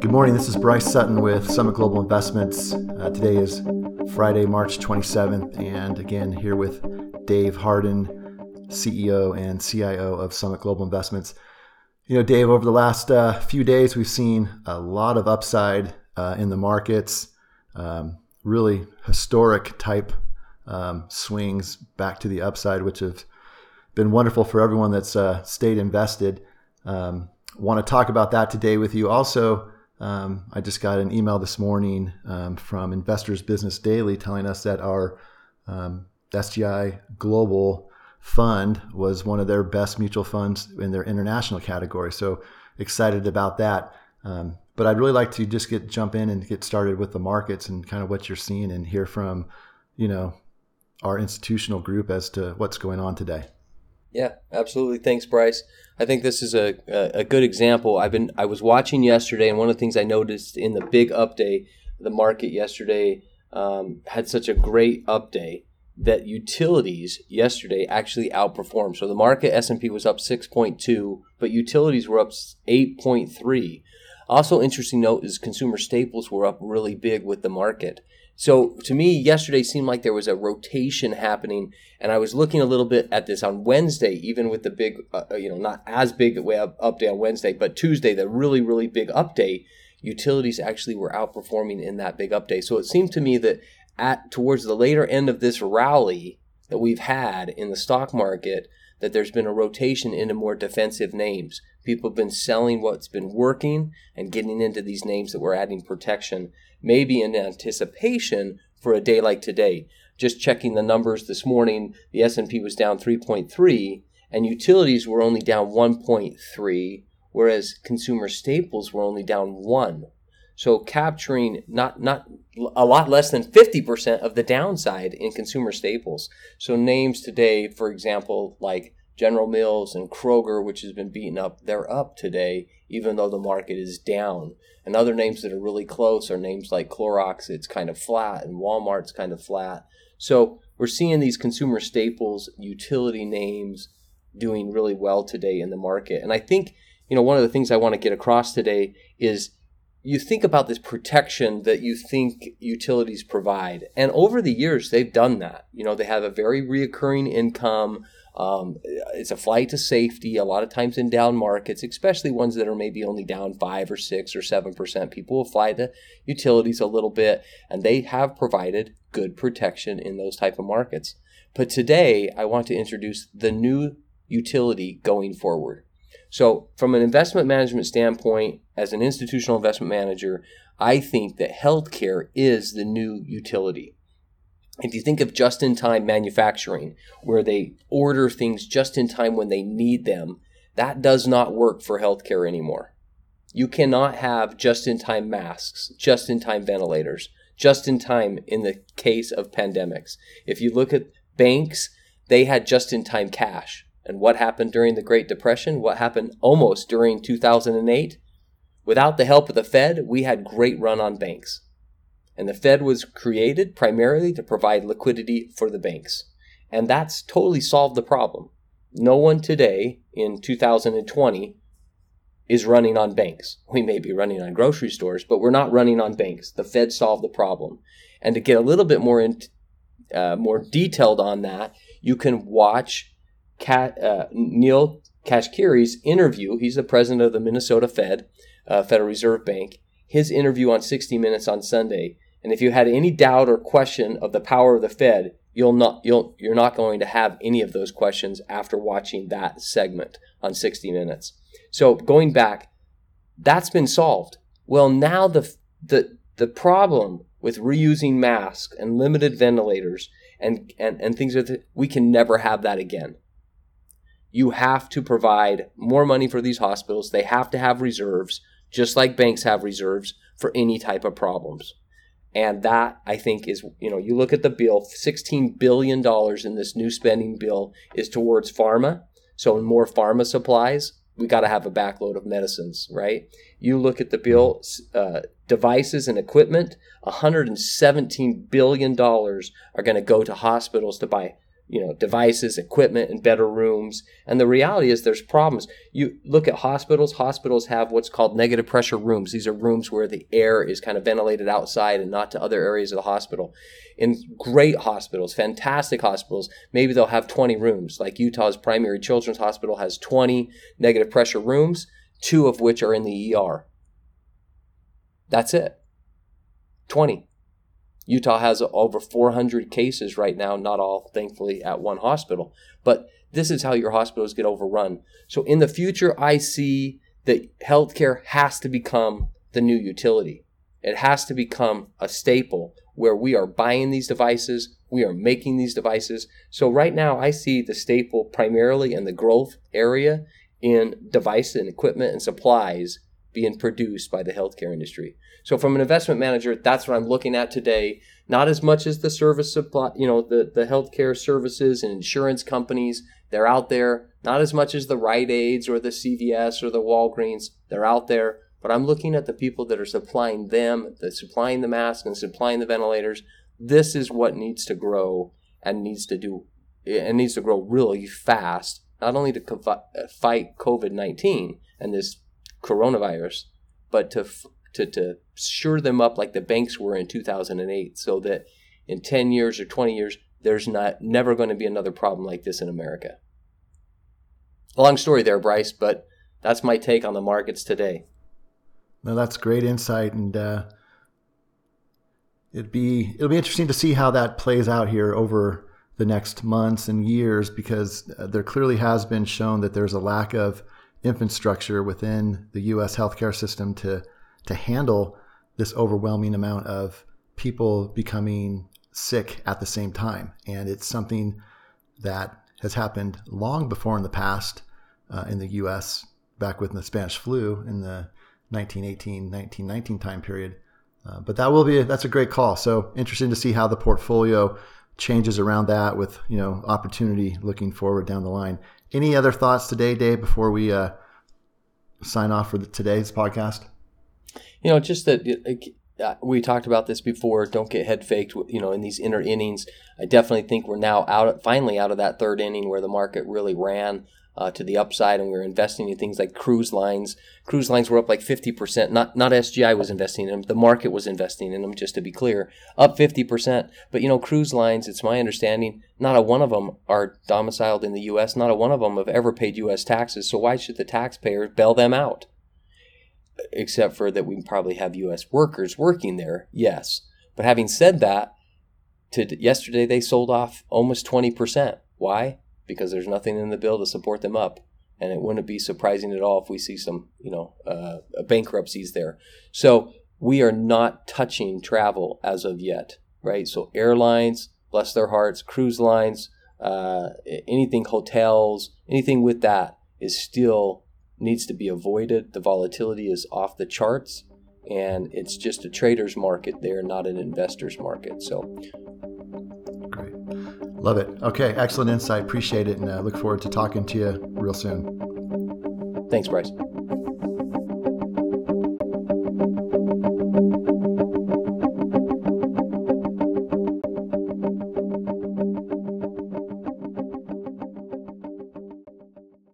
Good morning. This is Bryce Sutton with Summit Global Investments. Uh, today is Friday, March 27th, and again here with Dave Harden, CEO and CIO of Summit Global Investments. You know, Dave, over the last uh, few days, we've seen a lot of upside uh, in the markets, um, really historic type um, swings back to the upside, which have been wonderful for everyone that's uh, stayed invested. Um, want to talk about that today with you. Also, um, I just got an email this morning um, from Investors Business Daily telling us that our um, SGI Global Fund was one of their best mutual funds in their international category. So excited about that. Um, but I'd really like to just get jump in and get started with the markets and kind of what you're seeing and hear from, you know, our institutional group as to what's going on today. Yeah, absolutely. Thanks, Bryce. I think this is a, a, a, good example. I've been I was watching yesterday, and one of the things I noticed in the big update, the market yesterday um, had such a great update that utilities yesterday actually outperformed. So the market S and P was up six point two, but utilities were up eight point three. Also, interesting note is consumer staples were up really big with the market. So to me, yesterday seemed like there was a rotation happening, and I was looking a little bit at this on Wednesday, even with the big, uh, uh you know, not as big way up, update on Wednesday, but Tuesday, the really, really big update. Utilities actually were outperforming in that big update. So it seemed to me that at towards the later end of this rally that we've had in the stock market, that there's been a rotation into more defensive names. People have been selling what's been working and getting into these names that were adding protection, maybe in anticipation for a day like today. Just checking the numbers this morning, the S&P was down 3.3 and utilities were only down 1.3 whereas consumer staples were only down 1. So capturing not not a lot less than 50% of the downside in consumer staples. So names today, for example, like General Mills and Kroger, which has been beaten up, they're up today, even though the market is down. And other names that are really close are names like Clorox, it's kind of flat, and Walmart's kind of flat. So we're seeing these consumer staples, utility names doing really well today in the market. And I think, you know, one of the things I want to get across today is you think about this protection that you think utilities provide. And over the years, they've done that. You know, they have a very reoccurring income. Um, it's a flight to safety. A lot of times in down markets, especially ones that are maybe only down five or six or seven percent, people will fly the utilities a little bit, and they have provided good protection in those type of markets. But today, I want to introduce the new utility going forward. So, from an investment management standpoint, as an institutional investment manager, I think that healthcare is the new utility. If you think of just in time manufacturing, where they order things just in time when they need them, that does not work for healthcare anymore. You cannot have just in time masks, just in time ventilators, just in time in the case of pandemics. If you look at banks, they had just in time cash. And what happened during the Great Depression? What happened almost during 2008? Without the help of the Fed, we had great run on banks. And the Fed was created primarily to provide liquidity for the banks. And that's totally solved the problem. No one today in 2020 is running on banks. We may be running on grocery stores, but we're not running on banks. The Fed solved the problem. And to get a little bit more in, uh, more detailed on that, you can watch Kat, uh, Neel Kashkari's interview. He's the president of the Minnesota Fed, uh, Federal Reserve Bank. His interview on 60 Minutes on Sunday. And if you had any doubt or question of the power of the Fed, you'll not you'll you're not going to have any of those questions after watching that segment on 60 Minutes. So going back, that's been solved. Well, now the the the problem with reusing masks and limited ventilators and, and, and things that we can never have that again you have to provide more money for these hospitals. They have to have reserves, just like banks have reserves for any type of problems. And that, I think, is, you know, you look at the bill, $16 billion in this new spending bill is towards pharma. So, more pharma supplies, we got to have a backload of medicines, right? You look at the bill, uh, devices and equipment, $117 billion are going to go to hospitals to buy you know devices equipment and better rooms. And the reality is there's problems. You look at hospitals hospitals have what's called negative pressure rooms. These are rooms where the air is kind of ventilated outside and not to other areas of the hospital. In great hospitals fantastic hospitals maybe they'll have 20 rooms. Like utah's primary children's hospital has 20 negative pressure rooms two of which are in the er that's it. 20 Utah has over 400 cases right now, not all, thankfully, at one hospital. But this is how your hospitals get overrun. So in the future, I see that healthcare has to become the new utility. It has to become a staple where we are buying these devices, we are making these devices. So right now, I see the staple primarily in the growth area in device and equipment and supplies being produced by the healthcare industry. So from an investment manager, that's what I'm looking at today. Not as much as the service supply, you know, the, the healthcare services and insurance companies. They're out there. Not as much as the Rite Aids or the CVS or the Walgreens. They're out there. But I'm looking at the people that are supplying them, that supplying the masks and supplying the ventilators. This is what needs to grow and needs to do and needs to grow really fast, not only to fight COVID 19 and this coronavirus, but to to, to shore them up like the banks were in 2008 so that in 10 years or 20 years there's not never going to be another problem like this in america. Long story there bryce but that's my take on the markets today. No that's great insight and uh, it'd be it'll be interesting to see how that plays out here over the next months and years because uh, there clearly has been shown that there's a lack of infrastructure within the US healthcare system to to handle this overwhelming amount of people becoming sick at the same time. And it's something that has happened long before in the past uh, in the US, back with the Spanish flu in the 1918 1919 time period. Uh, but that will be a, that's a great call. So interesting to see how the portfolio changes around that with you know opportunity looking forward down the line. Any other thoughts today, Dave, before we uh, sign off for the, today's podcast? you know, just that uh, we talked about this before. Don't get head faked, you know, in these inner innings. I definitely think we're now out, finally out of that third inning where the market really ran uh, to the upside, and we are investing in things like cruise lines. Cruise lines were up like 50%. Not not SGI was investing in them. The market was investing in them, just to be clear, up 50%. But you know, cruise lines, it's my understanding, not a one of them are domiciled in the U.S. Not a one of them have ever paid U.S. taxes. So why should the taxpayers bail them out? except for that we probably have U.S. workers working there. Yes, but having said that, to yesterday they sold off almost twenty percent. Why? Because there's nothing in the bill to support them up, and it wouldn't be surprising at all if we see some, you know, uh, bankruptcies there. So we are not touching travel as of yet, right? So airlines, bless their hearts, cruise lines, uh, anything hotels, anything with that is still needs to be avoided. The volatility is off the charts, and it's just a trader's market there, not an investor's market. So. Love it. Okay, excellent insight. Appreciate it, and uh, look forward to talking to you real soon. Thanks, Bryce.